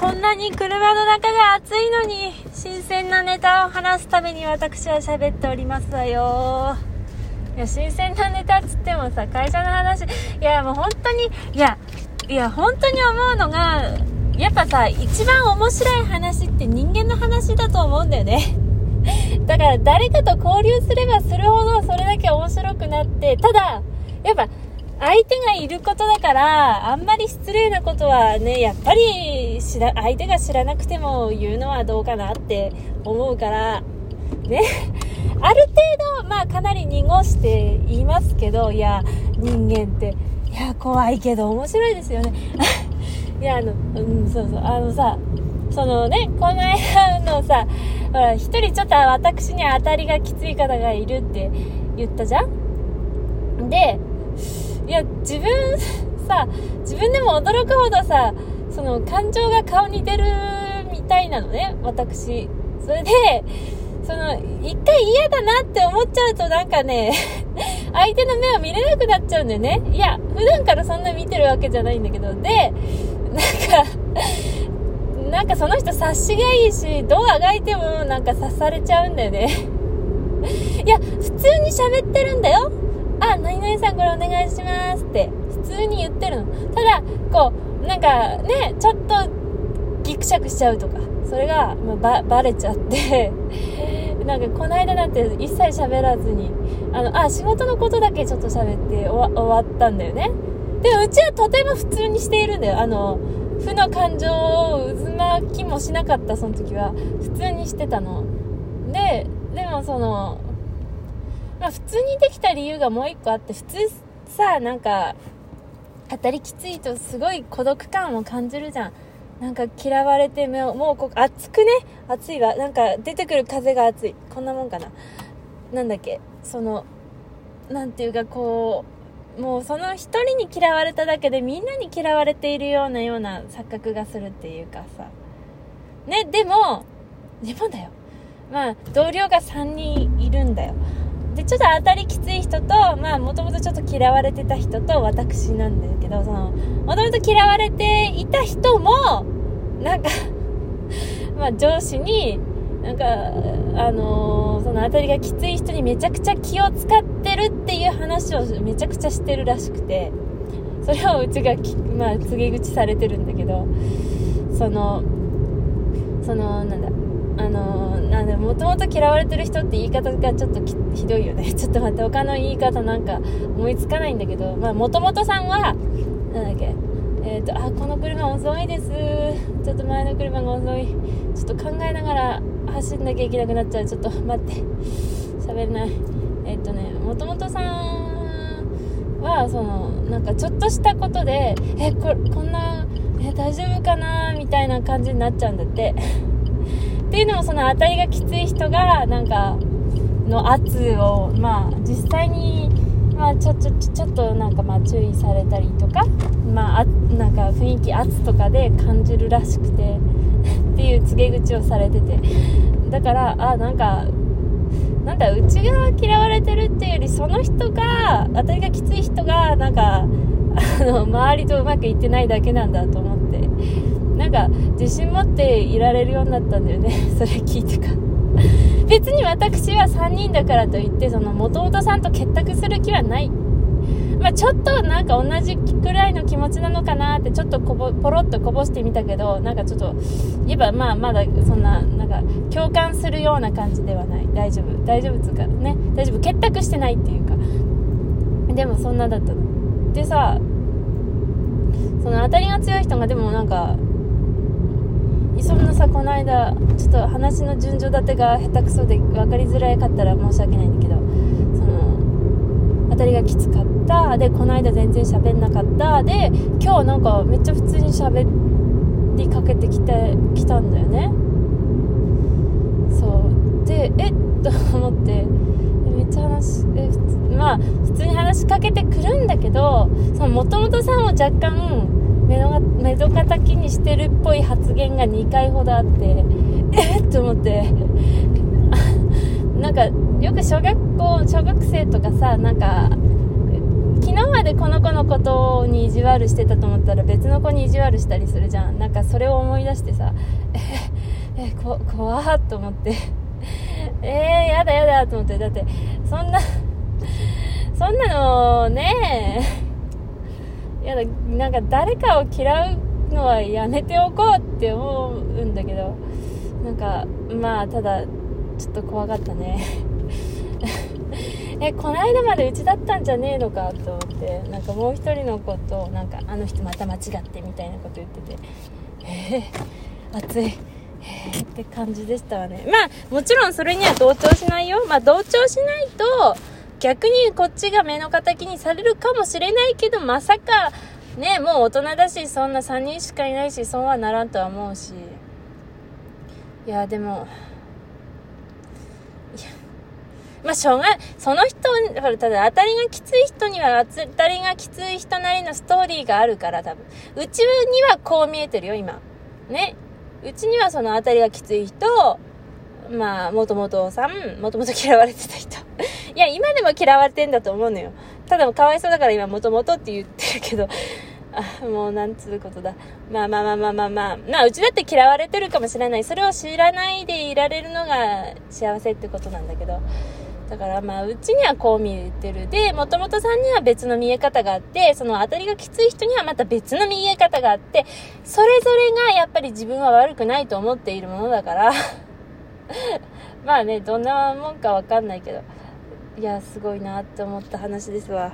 こんなに車の中が暑いのに、新鮮なネタを話すために私は喋っておりますわよ。いや、新鮮なネタっつってもさ、会社の話、いや、もう本当に、いや、いや、本当に思うのが、やっぱさ、一番面白い話って人間の話だと思うんだよね。だから誰かと交流すればするほどそれだけ面白くなって、ただ、やっぱ相手がいることだから、あんまり失礼なことはね、やっぱり知ら、相手が知らなくても言うのはどうかなって思うから、ね。ある程度、まあかなり濁して言いますけど、いや、人間って、いや、怖いけど面白いですよね。いや、あの、うん、そうそう、あのさ、そのね、この間のさ、ほら、一人ちょっと私に当たりがきつい方がいるって言ったじゃんで、いや、自分さ、自分でも驚くほどさ、その感情が顔に出るみたいなのね、私。それで、その、一回嫌だなって思っちゃうとなんかね、相手の目を見れなくなっちゃうんだよね。いや、普段からそんな見てるわけじゃないんだけど、で、なんか、なんかその人察しがいいし、どうあがいてもなんか刺されちゃうんだよね。いや、普通に喋ってるんだよ。あ、何々さんこれお願いしますって普通に言ってるの。ただ、こう、なんかね、ちょっとギクシャクしちゃうとか、それが、まあ、ば、バレちゃって なんかこの間なんて一切喋らずに、あの、あ、仕事のことだけちょっと喋って終わったんだよね。でもうちはとても普通にしているんだよ。あの、負の感情を渦巻きもしなかった、その時は。普通にしてたの。で、でもその、まあ普通にできた理由がもう一個あって、普通さ、なんか、当たりきついとすごい孤独感を感じるじゃん。なんか嫌われてもう、もうこ暑くね？暑いわ。なんか出てくる風が暑い。こんなもんかな。なんだっけ、その、なんていうかこう、もうその一人に嫌われただけでみんなに嫌われているようなような錯覚がするっていうかさ。ね、でも、でもだよ。まあ、同僚が3人いるんだよ。でちょっと当たりきつい人とまあもともとちょっと嫌われてた人と私なんだけどそのもともと嫌われていた人もなんか まあ上司になんかあのー、その当たりがきつい人にめちゃくちゃ気を使ってるっていう話をめちゃくちゃしてるらしくてそれをうちがまあ告げ口されてるんだけどそのそのなんだあのなんでもともと嫌われてる人って言い方がちょっとひどいよね。ちょっと待って他の言い方なんか思いつかないんだけど。まあもともとさんはなんだっけ。えっ、ー、とあこの車遅いです。ちょっと前の車が遅い。ちょっと考えながら走んなきゃいけなくなっちゃう。ちょっと待って。喋れない。えっ、ー、とねもともとさんはそのなんかちょっとしたことでえここんなえ大丈夫かな？みたいな感じになっちゃうんだって。っていうのもその当たりがきつい人がなんかの圧をまあ実際にまあちょちょちょっとなんかまあ注意されたりとかまあなんか雰囲気圧とかで感じるらしくてっていう告げ口をされてて。だからあなんかなんだうちが嫌われてるっていうよりその人が当たりがきつい人がなんかあの周りとうまくいってないだけなんだと思って。なんか自信持っていられるようになったんだよね。それ聞いてか別に私は3人だからといってその元々さんと結託する気はない。まあ、ちょっとなんか同じくらいの気持ちなのかなってちょっとこぼポロッとこぼしてみたけどなんかちょっと言えばまあまだそんななんか共感するような感じではない。大丈夫。大丈夫っつうかね。大丈夫。結託してないっていうか。でもそんなだったの。でさその当たりが強い人がでもなんかそんなさこの間ちょっと話の順序立てが下手くそで分かりづらかったら申し訳ないんだけどその当たりがきつかった。でこの間全然喋んなかった。で今日なんかめっちゃ普通に喋りかけてきてきたんだよね。そう。でえっと思って。めっちゃ話えまあ普通に話しかけてくるんだけどもともとさんも若干目どかたきにしてるっぽい発言が2回ほどあってえっ？と思って。なんかよく小学校小学生とかさなんか昨日までこの子のことに意地悪してたと思ったら別の子に意地悪したりするじゃん。なんかそれを思い出してさえ えこ怖っと思って。えー、やだやだと思って。だってそんなそんなのねえ。やだなんか誰かを嫌うのはやめておこうって思うんだけどなんかまあただちょっと怖かったね。えこの間までうちだったんじゃねえのかと思ってなんかもう一人の子となんかあの人また間違ってみたいなこと言っててえー、暑い。えー、って感じでしたわね。まあもちろんそれには同調しないよ。まあ同調しないと逆にこっちが目の敵にされるかもしれないけどまさかねもう大人だしそんな3人しかいないしそうはならんとは思うしいやでもいやまあ、しょうがその人、ほら、ただ当たりがきつい人には当たりがきつい人なりのストーリーがあるから、多分。うちにはこう見えてるよ、今。ね。うちにはその当たりがきつい人、まあ、もともとさん、もともと嫌われてた人。いや、今でも嫌われてんだと思うのよ。ただ、かわいそうだから今、もともとって言ってるけど、あ、もうなんつうことだ。まあまあまあまあまあまあ。まあ、うちだって嫌われてるかもしれない。それを知らないでいられるのが幸せってことなんだけど。だからまあ、うちにはこう見えてる。で、もともとさんには別の見え方があって、その当たりがきつい人にはまた別の見え方があって、それぞれがやっぱり自分は悪くないと思っているものだから まあね、どんなもんかわかんないけど、いや、すごいなって思った話ですわ。